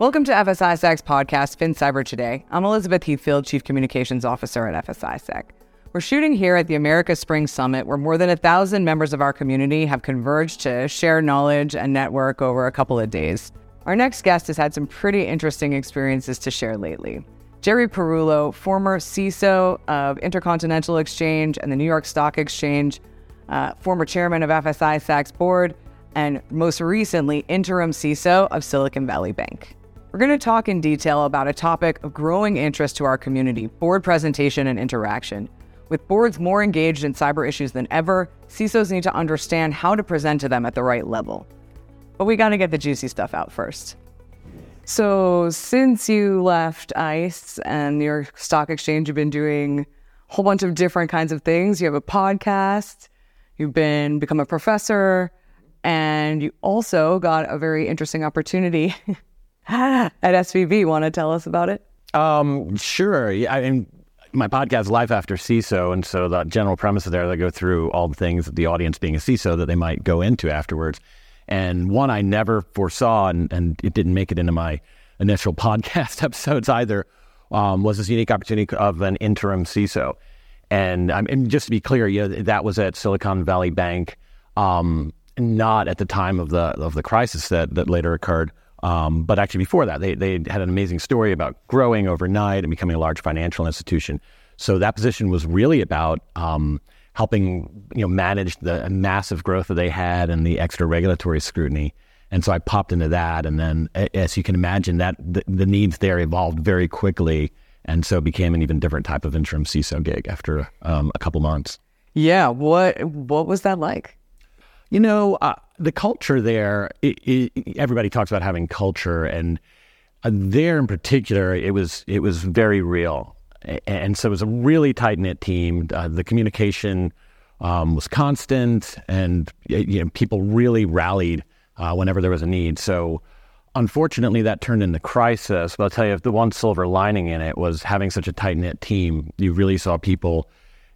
Welcome to FSISAC's podcast, Fin Cyber Today. I'm Elizabeth Heathfield, Chief Communications Officer at FSISAC. We're shooting here at the America Spring Summit, where more than a thousand members of our community have converged to share knowledge and network over a couple of days. Our next guest has had some pretty interesting experiences to share lately. Jerry Perullo, former CISO of Intercontinental Exchange and the New York Stock Exchange, uh, former chairman of FSISAC's board, and most recently, interim CISO of Silicon Valley Bank. We're going to talk in detail about a topic of growing interest to our community board presentation and interaction. With boards more engaged in cyber issues than ever, CISOs need to understand how to present to them at the right level. But we got to get the juicy stuff out first. So, since you left ICE and New York Stock Exchange, you've been doing a whole bunch of different kinds of things. You have a podcast, you've been become a professor, and you also got a very interesting opportunity at SVB. Want to tell us about it? Um, sure. I mean, my podcast Life After CISO, and so the general premise there they go through all the things that the audience being a CISO that they might go into afterwards. And one I never foresaw, and, and it didn't make it into my initial podcast episodes either, um, was this unique opportunity of an interim CISO. And, and just to be clear, yeah, that was at Silicon Valley Bank, um, not at the time of the of the crisis that that later occurred. Um, but actually, before that, they, they had an amazing story about growing overnight and becoming a large financial institution. So that position was really about um, helping you know manage the massive growth that they had and the extra regulatory scrutiny. And so I popped into that, and then as you can imagine, that the, the needs there evolved very quickly, and so became an even different type of interim CISO gig after um, a couple months. Yeah, what what was that like? You know, uh, the culture there, it, it, everybody talks about having culture, and uh, there in particular, it was it was very real, and so it was a really tight knit team. Uh, the communication um, was constant, and you know, people really rallied uh, whenever there was a need. So. Unfortunately, that turned into crisis. But I'll tell you, the one silver lining in it was having such a tight knit team. You really saw people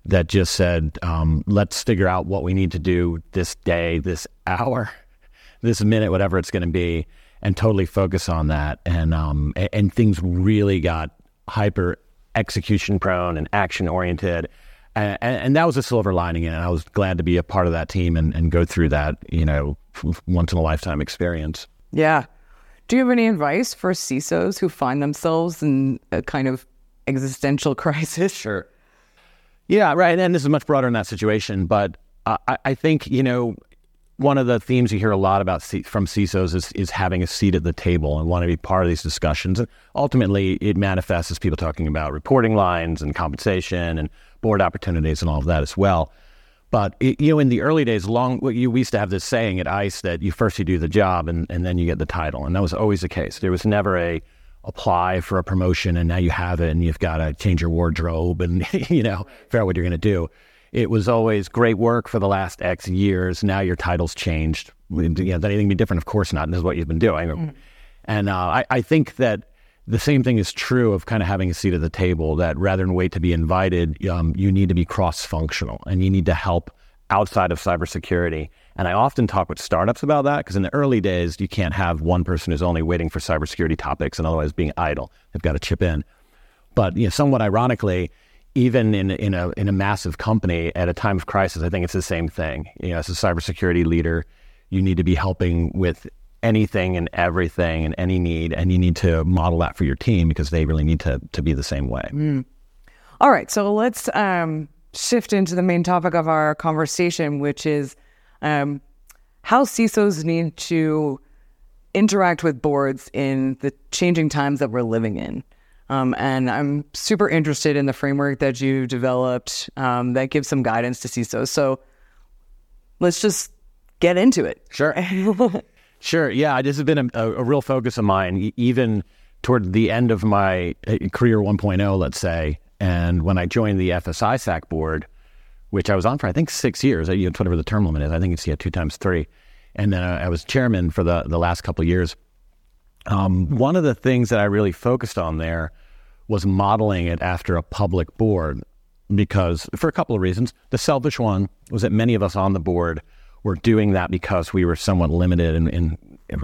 that just said, um, let's figure out what we need to do this day, this hour, this minute, whatever it's going to be, and totally focus on that. And, um, and, and things really got hyper execution prone and action oriented. And, and, that was a silver lining and. I was glad to be a part of that team and, and go through that, you know, once in a lifetime experience. Yeah. Do you have any advice for CISOs who find themselves in a kind of existential crisis? Sure. Yeah, right. And this is much broader in that situation, but I, I think you know one of the themes you hear a lot about C- from CISOs is, is having a seat at the table and want to be part of these discussions. And ultimately, it manifests as people talking about reporting lines and compensation and board opportunities and all of that as well. But it, you know, in the early days, long you, we used to have this saying at ICE that you first you do the job and, and then you get the title, and that was always the case. There was never a apply for a promotion and now you have it and you've got to change your wardrobe and you know figure out what you're going to do. It was always great work for the last x years. Now your title's changed. You know, anything be different of course not. This is what you've been doing. Mm. and uh, I, I, think that the same thing is true of kind of having a seat at the table that rather than wait to be invited um, you need to be cross-functional and you need to help outside of cybersecurity and I often talk with startups about that because in the early days, you can't have one person who's only waiting for cybersecurity topics and otherwise being idle. They've got to chip in. But you know, somewhat ironically, even in in a in a massive company at a time of crisis, I think it's the same thing. You know, as a cybersecurity leader, you need to be helping with anything and everything and any need, and you need to model that for your team because they really need to to be the same way. Mm. All right, so let's um, shift into the main topic of our conversation, which is um, how CISOs need to interact with boards in the changing times that we're living in. Um, and I'm super interested in the framework that you developed um, that gives some guidance to CISOs. So let's just get into it. Sure. sure. Yeah, this has been a, a, real focus of mine, even toward the end of my uh, career 1.0, let's say. And when I joined the FSISAC board, which I was on for I think six years. You know, whatever the term limit is. I think it's yeah two times three, and then I was chairman for the the last couple of years. Um, one of the things that I really focused on there was modeling it after a public board, because for a couple of reasons. The selfish one was that many of us on the board were doing that because we were somewhat limited in, in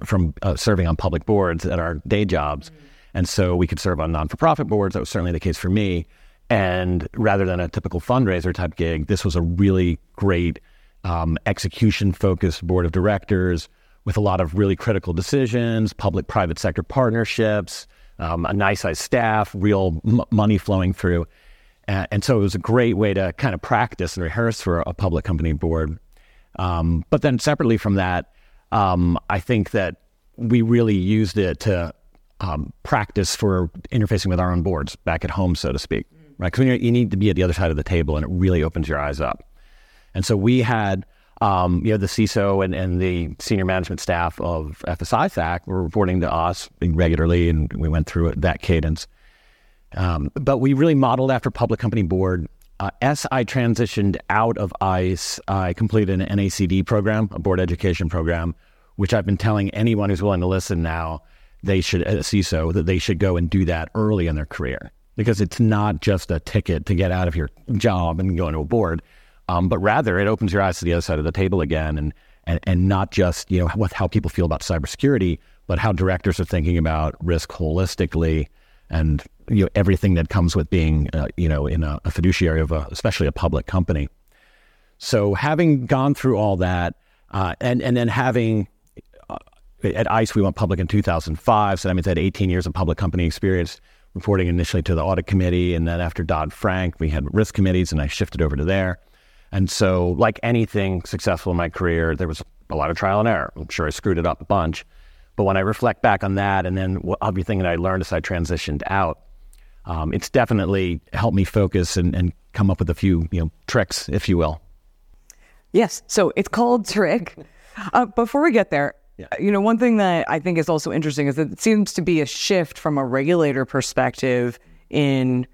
from uh, serving on public boards at our day jobs. And so we could serve on non for profit boards. That was certainly the case for me. And rather than a typical fundraiser type gig, this was a really great um, execution focused board of directors with a lot of really critical decisions, public private sector partnerships, um, a nice sized staff, real m- money flowing through. And so it was a great way to kind of practice and rehearse for a public company board. Um, but then separately from that, um, I think that we really used it to um, practice for interfacing with our own boards back at home, so to speak, right? Because you need to be at the other side of the table, and it really opens your eyes up. And so we had, um, you know, the CISO and, and the senior management staff of FSISAC were reporting to us regularly, and we went through that cadence. Um, but we really modeled after public company board. Uh, as I transitioned out of ICE, I completed an NACD program, a board education program, which I've been telling anyone who's willing to listen now they should a CISO that they should go and do that early in their career because it's not just a ticket to get out of your job and go into a board, um, but rather it opens your eyes to the other side of the table again, and and, and not just you know how people feel about cybersecurity, but how directors are thinking about risk holistically, and you know everything that comes with being uh, you know in a, a fiduciary of a, especially a public company. So having gone through all that, uh, and and then having at ICE, we went public in 2005. So that means I had 18 years of public company experience, reporting initially to the audit committee. And then after Dodd Frank, we had risk committees, and I shifted over to there. And so, like anything successful in my career, there was a lot of trial and error. I'm sure I screwed it up a bunch. But when I reflect back on that and then everything that I learned as I transitioned out, um, it's definitely helped me focus and, and come up with a few you know tricks, if you will. Yes. So it's called trick. Uh, before we get there, yeah. Uh, you know, one thing that I think is also interesting is that it seems to be a shift from a regulator perspective in,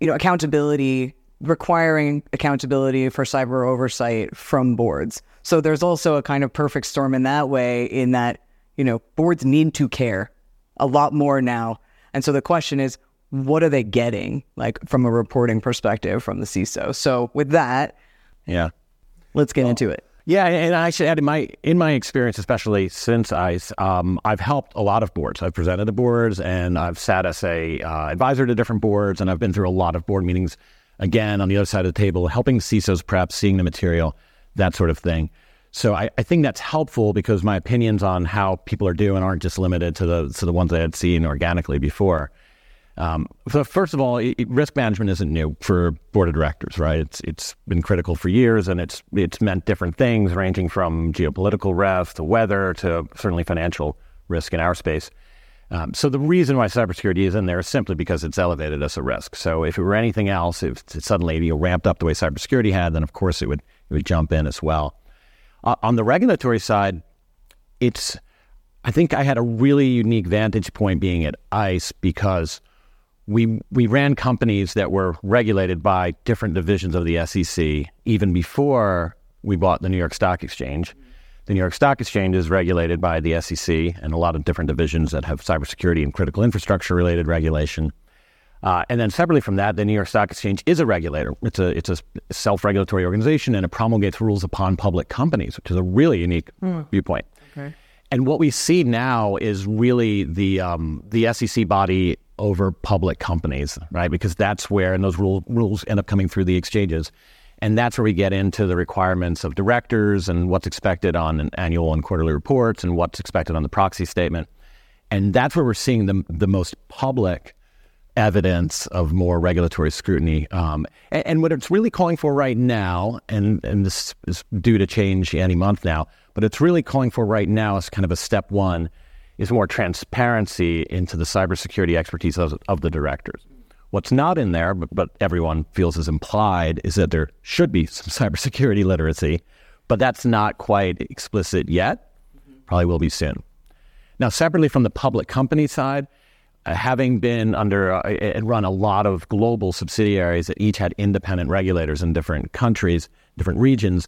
you know, accountability, requiring accountability for cyber oversight from boards. So there's also a kind of perfect storm in that way, in that, you know, boards need to care a lot more now. And so the question is, what are they getting, like from a reporting perspective from the CISO? So with that, yeah, let's get well, into it. Yeah, and I should add in my in my experience, especially since ICE, um, I've helped a lot of boards. I've presented to boards, and I've sat as a uh, advisor to different boards, and I've been through a lot of board meetings. Again, on the other side of the table, helping CISOs prep, seeing the material, that sort of thing. So I, I, think that's helpful because my opinions on how people are doing aren't just limited to the to the ones I had seen organically before. Um, so first of all, it, risk management isn't new for board of directors, right? It's it's been critical for years, and it's it's meant different things, ranging from geopolitical risk to weather to certainly financial risk in our space. Um, so the reason why cybersecurity is in there is simply because it's elevated as a risk. So if it were anything else, if suddenly you know, ramped up the way cybersecurity had, then of course it would it would jump in as well. Uh, on the regulatory side, it's I think I had a really unique vantage point being at ICE because we we ran companies that were regulated by different divisions of the SEC even before we bought the New York Stock Exchange. The New York Stock Exchange is regulated by the SEC and a lot of different divisions that have cybersecurity and critical infrastructure related regulation. Uh, and then separately from that, the New York Stock Exchange is a regulator. It's a it's a self-regulatory organization, and it promulgates rules upon public companies, which is a really unique mm. viewpoint. Okay. And what we see now is really the um, the SEC body over public companies, right? Because that's where, and those rule, rules end up coming through the exchanges. And that's where we get into the requirements of directors and what's expected on an annual and quarterly reports and what's expected on the proxy statement. And that's where we're seeing the, the most public evidence of more regulatory scrutiny. Um, and, and, what it's really calling for right now, and, and this is due to change any month now, but it's really calling for right now is kind of a step one is more transparency into the cybersecurity expertise of, of the directors. What's not in there, but, but, everyone feels is implied, is that there should be some cybersecurity literacy, but that's not quite explicit yet. Probably will be soon. Now, separately from the public company side, uh, having been under uh, and run a lot of global subsidiaries that each had independent regulators in different countries, different regions,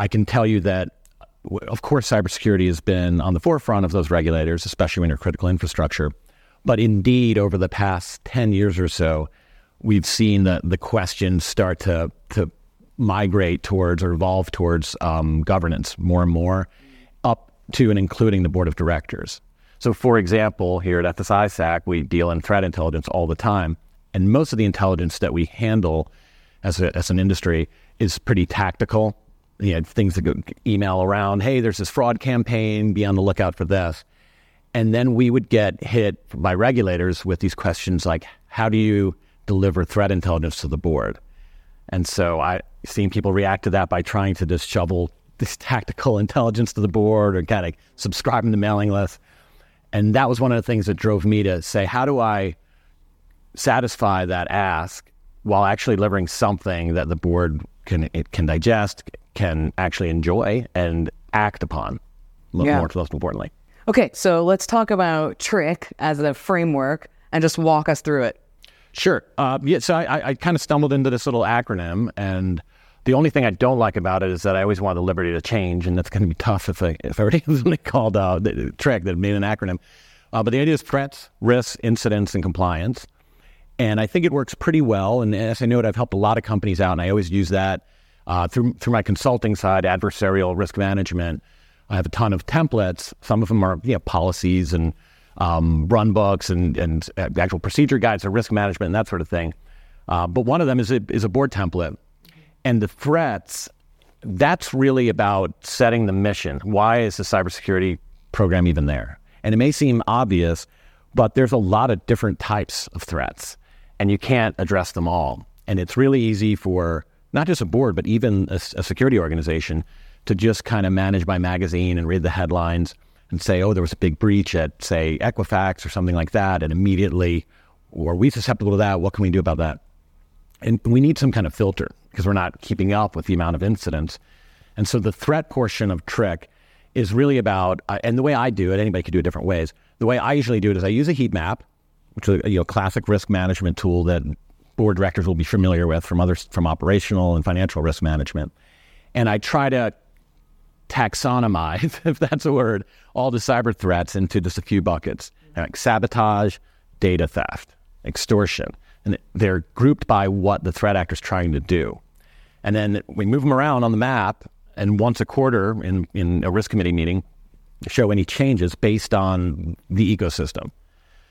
I can tell you that of course, cybersecurity has been on the forefront of those regulators, especially when you're critical infrastructure. But indeed, over the past 10 years or so, we've seen the, the questions start to, to migrate towards or evolve towards um, governance more and more, up to and including the board of directors. So, for example, here at FSISAC, we deal in threat intelligence all the time. And most of the intelligence that we handle as, a, as an industry is pretty tactical. You know, things that go email around, hey, there's this fraud campaign, be on the lookout for this. And then we would get hit by regulators with these questions like, how do you deliver threat intelligence to the board? And so I seen people react to that by trying to just shovel this tactical intelligence to the board or kind of subscribing to mailing lists. And that was one of the things that drove me to say, how do I satisfy that ask while actually delivering something that the board can it can digest, can actually enjoy and act upon. Yeah. More most importantly. Okay, so let's talk about TRIC as a framework and just walk us through it. Sure. Uh, yeah. So I, I kind of stumbled into this little acronym, and the only thing I don't like about it is that I always want the liberty to change, and that's going to be tough if I, if everything was called uh, TRIC that made an acronym. Uh, but the idea is threats, risks, incidents, and compliance. And I think it works pretty well. And as I know it, I've helped a lot of companies out, and I always use that uh, through through my consulting side, adversarial risk management. I have a ton of templates. Some of them are you know, policies and um, run books and and uh, actual procedure guides for risk management and that sort of thing. Uh, but one of them is a, is a board template, and the threats. That's really about setting the mission. Why is the cybersecurity program even there? And it may seem obvious, but there's a lot of different types of threats and you can't address them all. And it's really easy for not just a board, but even a, a security organization to just kind of manage by magazine and read the headlines and say, oh, there was a big breach at, say, Equifax or something like that. And immediately, are we susceptible to that? What can we do about that? And we need some kind of filter because we're not keeping up with the amount of incidents. And so the threat portion of TRIC is really about, uh, and the way I do it, anybody could do it different ways. The way I usually do it is I use a heat map which is a you know, classic risk management tool that board directors will be familiar with from others from operational and financial risk management. And I try to taxonomize, if that's a word, all the cyber threats into just a few buckets like sabotage, data theft, extortion. And they're grouped by what the threat actor is trying to do. And then we move them around on the map, and once a quarter in, in a risk committee meeting, show any changes based on the ecosystem.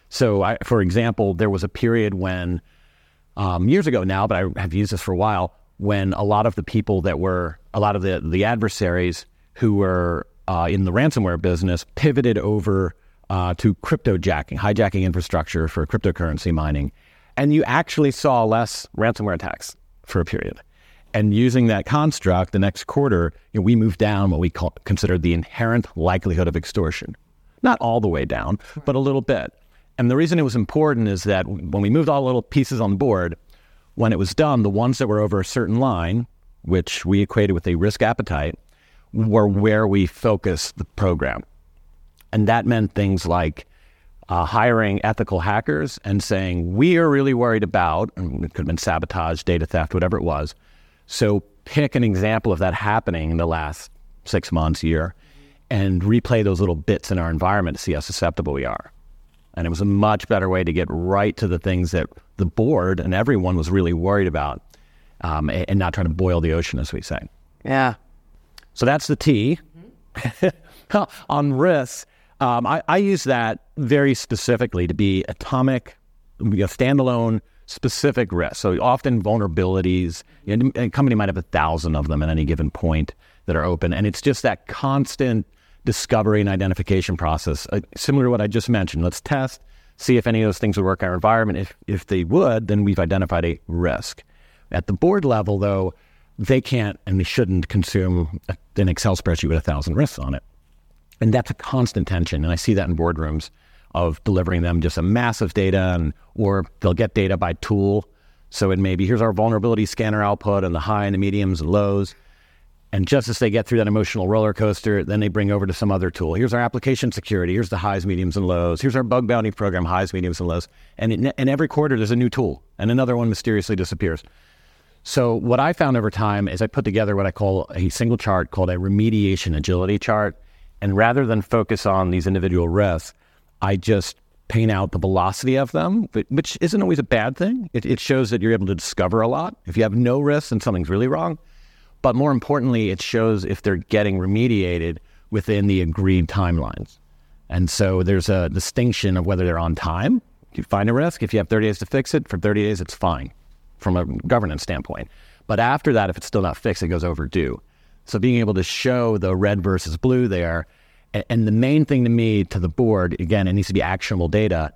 So, I, for example, there was a period when, um, years ago now, but I have used this for a while, when a lot of the people that were, a lot of the, the adversaries who were uh, in the ransomware business pivoted over uh, to cryptojacking, hijacking infrastructure for cryptocurrency mining. And you actually saw less ransomware attacks for a period. And using that construct, the next quarter, you know, we moved down what we call, consider the inherent likelihood of extortion. Not all the way down, but a little bit. And the reason it was important is that when we moved all the little pieces on the board, when it was done, the ones that were over a certain line, which we equated with a risk appetite, were where we focused the program. And that meant things like uh, hiring ethical hackers and saying, we are really worried about, and it could have been sabotage, data theft, whatever it was. So pick an example of that happening in the last six months, year, and replay those little bits in our environment to see how susceptible we are. And it was a much better way to get right to the things that the board and everyone was really worried about um, and not trying to boil the ocean, as we say. Yeah. So that's the T. Mm-hmm. On risks, um, I, I, use that very specifically to be atomic, a standalone, specific risks. So often vulnerabilities. You know, a company might have a thousand of them at any given point that are open, and it's just that constant – discovery and identification process, uh, similar to what I just mentioned. Let's test, see if any of those things would work in our environment. If, if they would, then we've identified a risk. At the board level, though, they can't and they shouldn't consume an Excel spreadsheet with a thousand risks on it. And that's a constant tension. And I see that in boardrooms of delivering them just a massive data, and, or they'll get data by tool. So it may be here's our vulnerability scanner output and the high and the mediums and lows. And just as they get through that emotional roller coaster, then they bring over to some other tool. Here's our application security. Here's the highs, mediums, and lows. Here's our bug bounty program, highs, mediums, and lows. And in, every quarter, there's a new tool, and another one mysteriously disappears. So what I found over time is I put together what I call a single chart called a remediation agility chart. And rather than focus on these individual risks, I just paint out the velocity of them, which isn't always a bad thing. It, it shows that you're able to discover a lot. If you have no risks and something's really wrong, but more importantly, it shows if they're getting remediated within the agreed timelines. And so there's a distinction of whether they're on time. If you find a risk, if you have 30 days to fix it, for 30 days, it's fine from a governance standpoint. But after that, if it's still not fixed, it goes overdue. So being able to show the red versus blue there, and the main thing to me, to the board, again, it needs to be actionable data.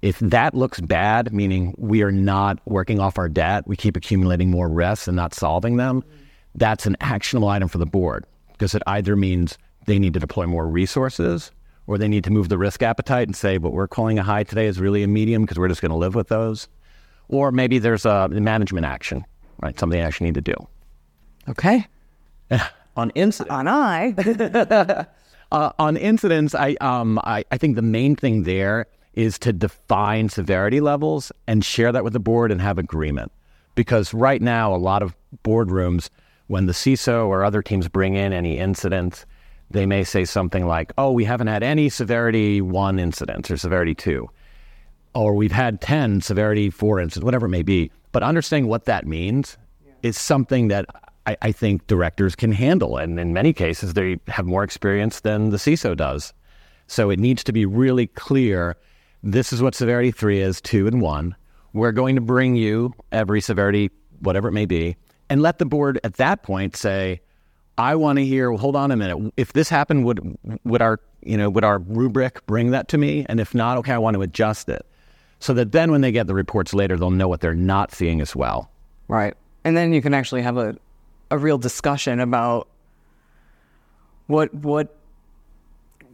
If that looks bad, meaning we are not working off our debt, we keep accumulating more risks and not solving them, that's an actionable item for the board because it either means they need to deploy more resources or they need to move the risk appetite and say, what we're calling a high today is really a medium because we're just going to live with those. Or maybe there's a management action, right? Something they actually need to do. Okay. on incidents. On I. uh, on incidents, I, um, I, I think the main thing there is to define severity levels and share that with the board and have agreement. Because right now, a lot of boardrooms, when the CISO or other teams bring in any incidents, they may say something like, oh, we haven't had any severity one incidents or severity two, or we've had 10 severity four incidents, whatever it may be. But understanding what that means yeah. is something that I, I, think directors can handle. And in many cases, they have more experience than the CISO does. So it needs to be really clear this is what severity three is, two and one. We're going to bring you every severity, whatever it may be, and let the board at that point say, I want to hear. Hold on a minute. If this happened, would would our you know would our rubric bring that to me? And if not, okay, I want to adjust it, so that then when they get the reports later, they'll know what they're not seeing as well. Right, and then you can actually have a a real discussion about what what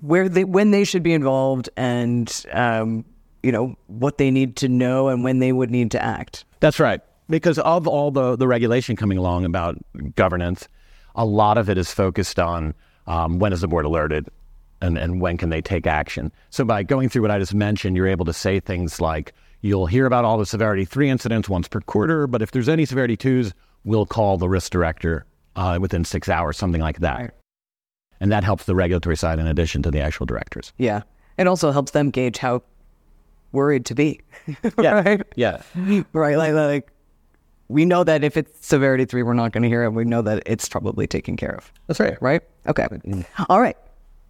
where they when they should be involved and um, you know what they need to know and when they would need to act. That's right, because of all the the regulation coming along about governance a lot of it is focused on um, when is the board alerted and, and when can they take action. So by going through what I just mentioned, you're able to say things like, you'll hear about all the severity three incidents once per quarter, but if there's any severity twos, we'll call the risk director uh, within six hours, something like that. Right. And that helps the regulatory side in addition to the actual directors. Yeah. It also helps them gauge how worried to be. yeah. right? Yeah. Right. Like, like we know that if it's severity three, we're not going to hear it. We know that it's probably taken care of. That's right. Right? Okay. Mm. All right.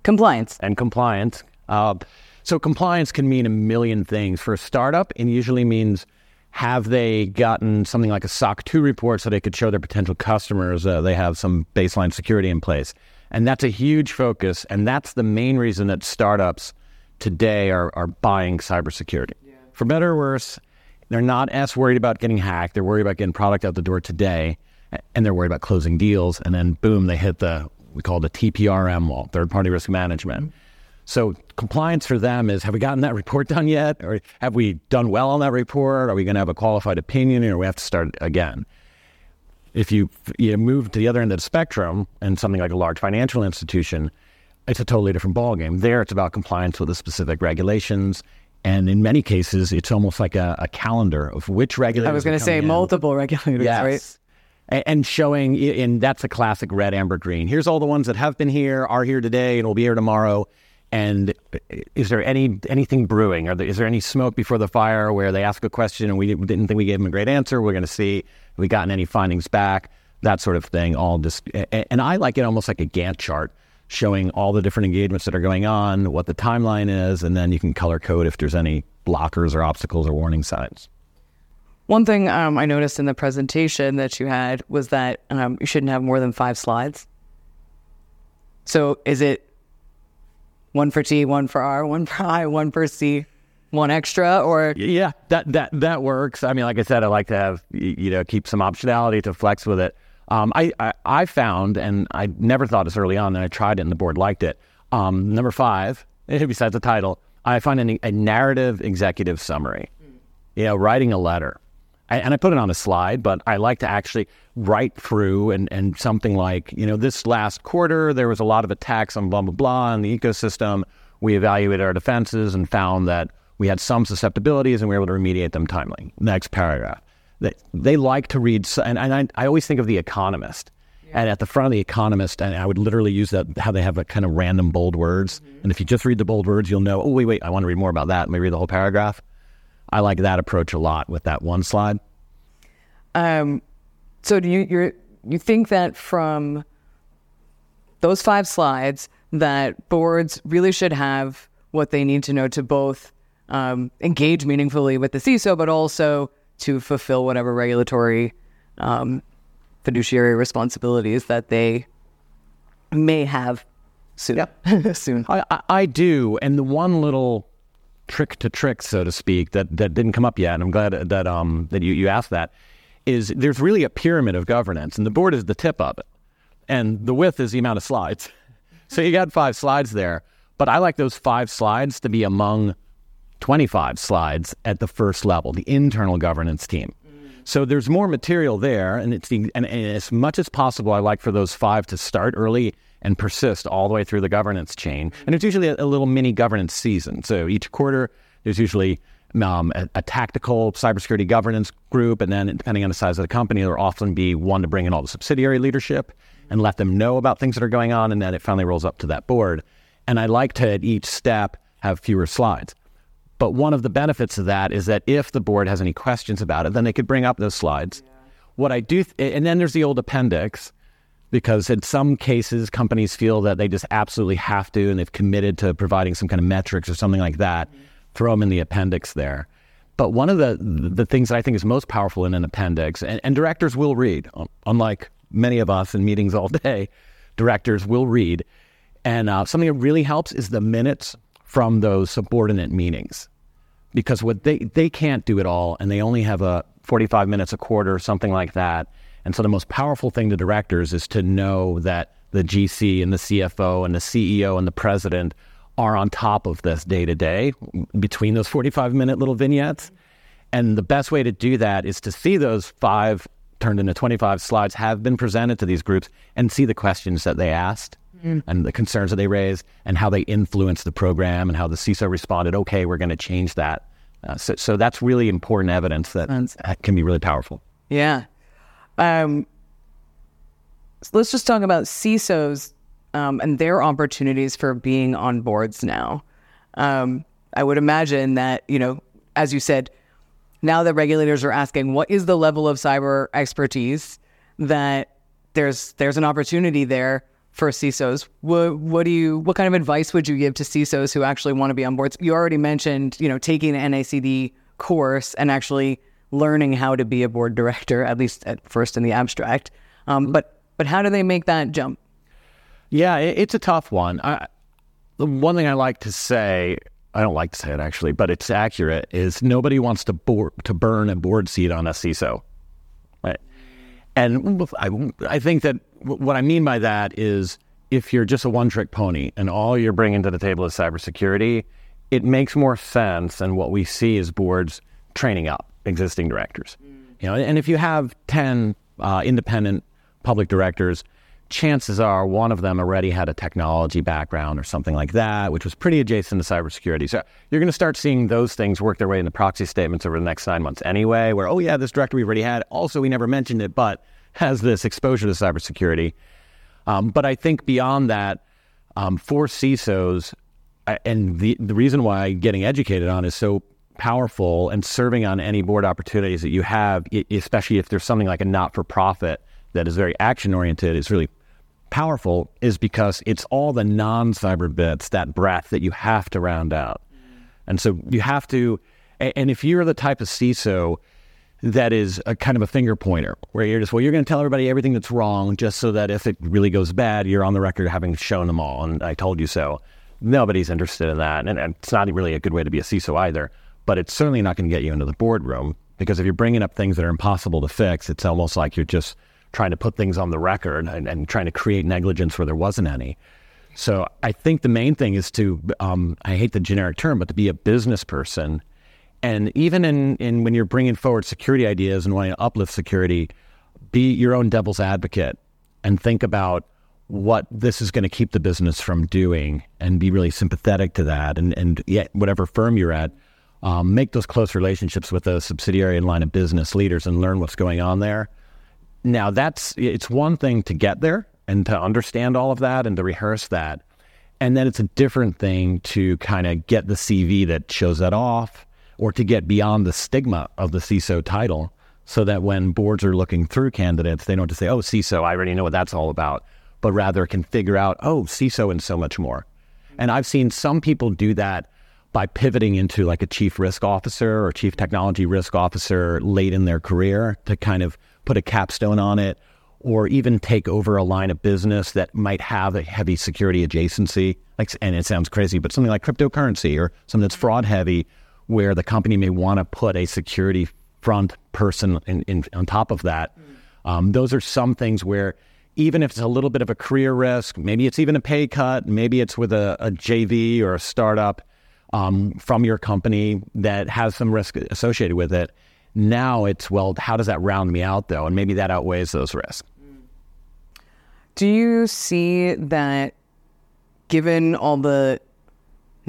Compliance. And compliance. Uh, so compliance can mean a million things. For a startup, it usually means have they gotten something like a SOC 2 report so they could show their potential customers uh, they have some baseline security in place? And that's a huge focus. And that's the main reason that startups today are, are buying cybersecurity. Yeah. For better or worse, they're not as worried about getting hacked. They're worried about getting product out the door today, and they're worried about closing deals. And then boom, they hit the we call it the TPRM wall, third party risk management. Mm-hmm. So compliance for them is have we gotten that report done yet, or have we done well on that report? Are we going to have a qualified opinion, or we have to start again? If you you move to the other end of the spectrum and something like a large financial institution, it's a totally different ballgame. There, it's about compliance with the specific regulations and in many cases, it's almost like a, a calendar of which regulators. I was going to say in. multiple regulators, yes. right? And, and showing, and that's a classic red, amber, green. Here's all the ones that have been here, are here today, and will be here tomorrow. And is there any anything brewing? Are there, is there any smoke before the fire where they ask a question and we didn't think we gave them a great answer? We're going to see if we gotten any findings back, that sort of thing. All just, and I like it almost like a Gantt chart showing all the different engagements that are going on, what the timeline is, and then you can color code if there's any blockers or obstacles or warning signs. One thing um, I noticed in the presentation that you had was that um, you shouldn't have more than five slides. So is it one for T, one for R, one for I, one for C, one extra, or yeah, that that that works. I mean, like I said, I like to have you know keep some optionality to flex with it. Um, I, I, I found, and I never thought this early on, and I tried it, and the board liked it. Um, number five, besides the title, I find a, a narrative executive summary. Mm. You know, writing a letter, I, and I put it on a slide, but I like to actually write through and and something like, you know, this last quarter there was a lot of attacks on blah blah blah in the ecosystem. We evaluated our defenses and found that we had some susceptibilities and we were able to remediate them timely. Next paragraph they, they like to read, and, and I, I always think of The Economist. Yeah. And at the front of The Economist, and I would literally use that, how they have a kind of random bold words. Mm-hmm. And if you just read the bold words, you'll know, oh, wait, wait, I want to read more about that. Let me read the whole paragraph. I like that approach a lot with that one slide. Um, so do you you you think that from those five slides that boards really should have what they need to know to both um, engage meaningfully with the CISO, but also to fulfill whatever regulatory um, fiduciary responsibilities that they may have soon. Yep. soon. I, I, do, and the one little trick to TRIC, so to speak, that, that didn't come up yet, and I'm glad that um, that you, you asked that, is there's really a pyramid of governance, and the board is the tip of it, and the width is the amount of slides. so you got five slides there, but I like those five slides to be among 25 slides at the first level, the internal governance team. So there's more material there, and it's the, and, and as much as possible, I like for those five to start early and persist all the way through the governance chain. And it's usually a, a little mini governance season. So each quarter, there's usually um, a, a, tactical cybersecurity governance group, and then depending on the size of the company, there'll often be one to bring in all the subsidiary leadership and let them know about things that are going on, and then it finally rolls up to that board. And I like to at each step have fewer slides. But one of the benefits of that is that if the board has any questions about it, then they could bring up those slides. What I do, th- and then there's the old appendix, because in some cases companies feel that they just absolutely have to, and they've committed to providing some kind of metrics or something like that. Mm-hmm. Throw them in the appendix there. But one of the the things that I think is most powerful in an appendix, and, and directors will read, unlike many of us in meetings all day, directors will read. And uh, something that really helps is the minutes from those subordinate meetings. Because what they they can't do it all and they only have a 45 minutes a quarter something like that. And so the most powerful thing to directors is to know that the GC and the CFO and the CEO and the president are on top of this day to day between those 45 minute little vignettes. And the best way to do that is to see those five turned into 25 slides have been presented to these groups and see the questions that they asked mm. and the concerns that they raised and how they influenced the program and how the CISO responded, okay, we're going to change that. Uh, so, so that's really important evidence that can be really powerful. Yeah. Um, so let's just talk about CISOs um, and their opportunities for being on boards now. Um, I would imagine that, you know, as you said, now that regulators are asking what is the level of cyber expertise, that there's there's an opportunity there for CISOs. What, what do you what kind of advice would you give to CISOs who actually want to be on boards? You already mentioned, you know, taking an NACD course and actually learning how to be a board director, at least at first in the abstract. Um, but but how do they make that jump? Yeah, it, it's a tough one. I, the one thing I like to say, I don't like to say it actually, but it's accurate, is nobody wants to board, to burn a board seat on a CISO. Right? And I, I think that what I mean by that is if you're just a one trick pony and all you're bringing to the table is cybersecurity, it makes more sense than what we see as boards training up existing directors. Mm. You know, and if you have 10 uh, independent public directors, chances are one of them already had a technology background or something like that, which was pretty adjacent to cybersecurity. So you're going to start seeing those things work their way into proxy statements over the next nine months anyway, where, oh, yeah, this director we've already had. Also, we never mentioned it, but has this exposure to cybersecurity. Um, but I think beyond that, um, for CISOs, and the, the reason why getting educated on is so powerful and serving on any board opportunities that you have, especially if there's something like a not for profit that is very action oriented, is really powerful, is because it's all the non cyber bits, that breadth that you have to round out. And so you have to, and if you're the type of CISO that is a kind of a finger pointer where you're just, well, you're going to tell everybody everything that's wrong just so that if it really goes bad, you're on the record having shown them all. And I told you so. Nobody's interested in that. And, and it's not really a good way to be a CISO either. But it's certainly not going to get you into the boardroom because if you're bringing up things that are impossible to fix, it's almost like you're just trying to put things on the record and, and trying to create negligence where there wasn't any. So I think the main thing is to, um, I hate the generic term, but to be a business person and even in, in when you're bringing forward security ideas and wanting to uplift security, be your own devil's advocate and think about what this is going to keep the business from doing and be really sympathetic to that. And, and yet, whatever firm you're at, um, make those close relationships with those subsidiary and line of business leaders and learn what's going on there. Now, that's it's one thing to get there and to understand all of that and to rehearse that. And then it's a different thing to kind of get the CV that shows that off or to get beyond the stigma of the CISO title so that when boards are looking through candidates, they don't just say, oh, CISO, I already know what that's all about. but rather can figure out, oh, CISO and so much more. And I've seen some people do that by pivoting into like a chief risk officer or chief technology risk officer late in their career to kind of put a capstone on it or even take over a line of business that might have a heavy security adjacency like and it sounds crazy but something like cryptocurrency or something that's fraud heavy where the company may want to put a security front person in, in, on top of that um, those are some things where even if it's a little bit of a career risk maybe it's even a pay cut maybe it's with a, a jv or a startup um, from your company that has some risk associated with it now it's, well, how does that round me out though? And maybe that outweighs those risks. Do you see that given all the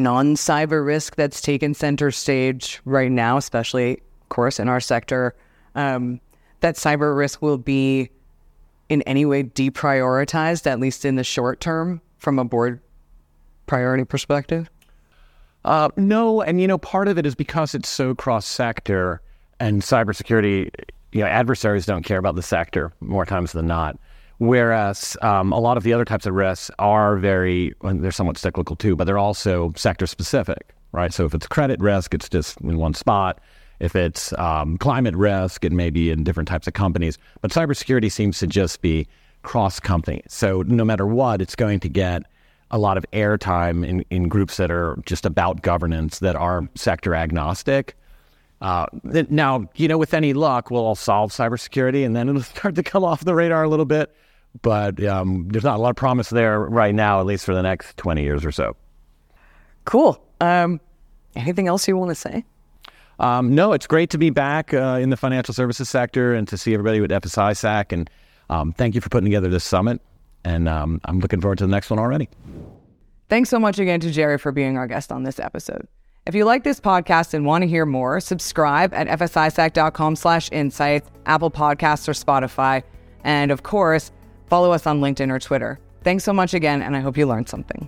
non cyber risk that's taken center stage right now, especially, of course, in our sector, um, that cyber risk will be in any way deprioritized, at least in the short term, from a board priority perspective? Uh, no, and you know, part of it is because it's so cross sector and cybersecurity, you know, adversaries don't care about the sector more times than not. Whereas um, a lot of the other types of risks are very, they're somewhat cyclical too, but they're also sector specific, right? So if it's credit risk, it's just in one spot. If it's um, climate risk, it may be in different types of companies. But cybersecurity seems to just be cross company. So no matter what, it's going to get a lot of airtime in, in groups that are just about governance that are sector agnostic. Uh, now, you know, with any luck, we'll all solve cybersecurity and then it'll start to come off the radar a little bit. But um, there's not a lot of promise there right now, at least for the next 20 years or so. Cool. Um, anything else you want to say? Um, no, it's great to be back uh, in the financial services sector and to see everybody with FSISAC. And um, thank you for putting together this summit. And um, I'm looking forward to the next one already. Thanks so much again to Jerry for being our guest on this episode. If you like this podcast and want to hear more, subscribe at fsisac.com slash insights, Apple Podcasts, or Spotify. And of course, follow us on LinkedIn or Twitter. Thanks so much again, and I hope you learned something.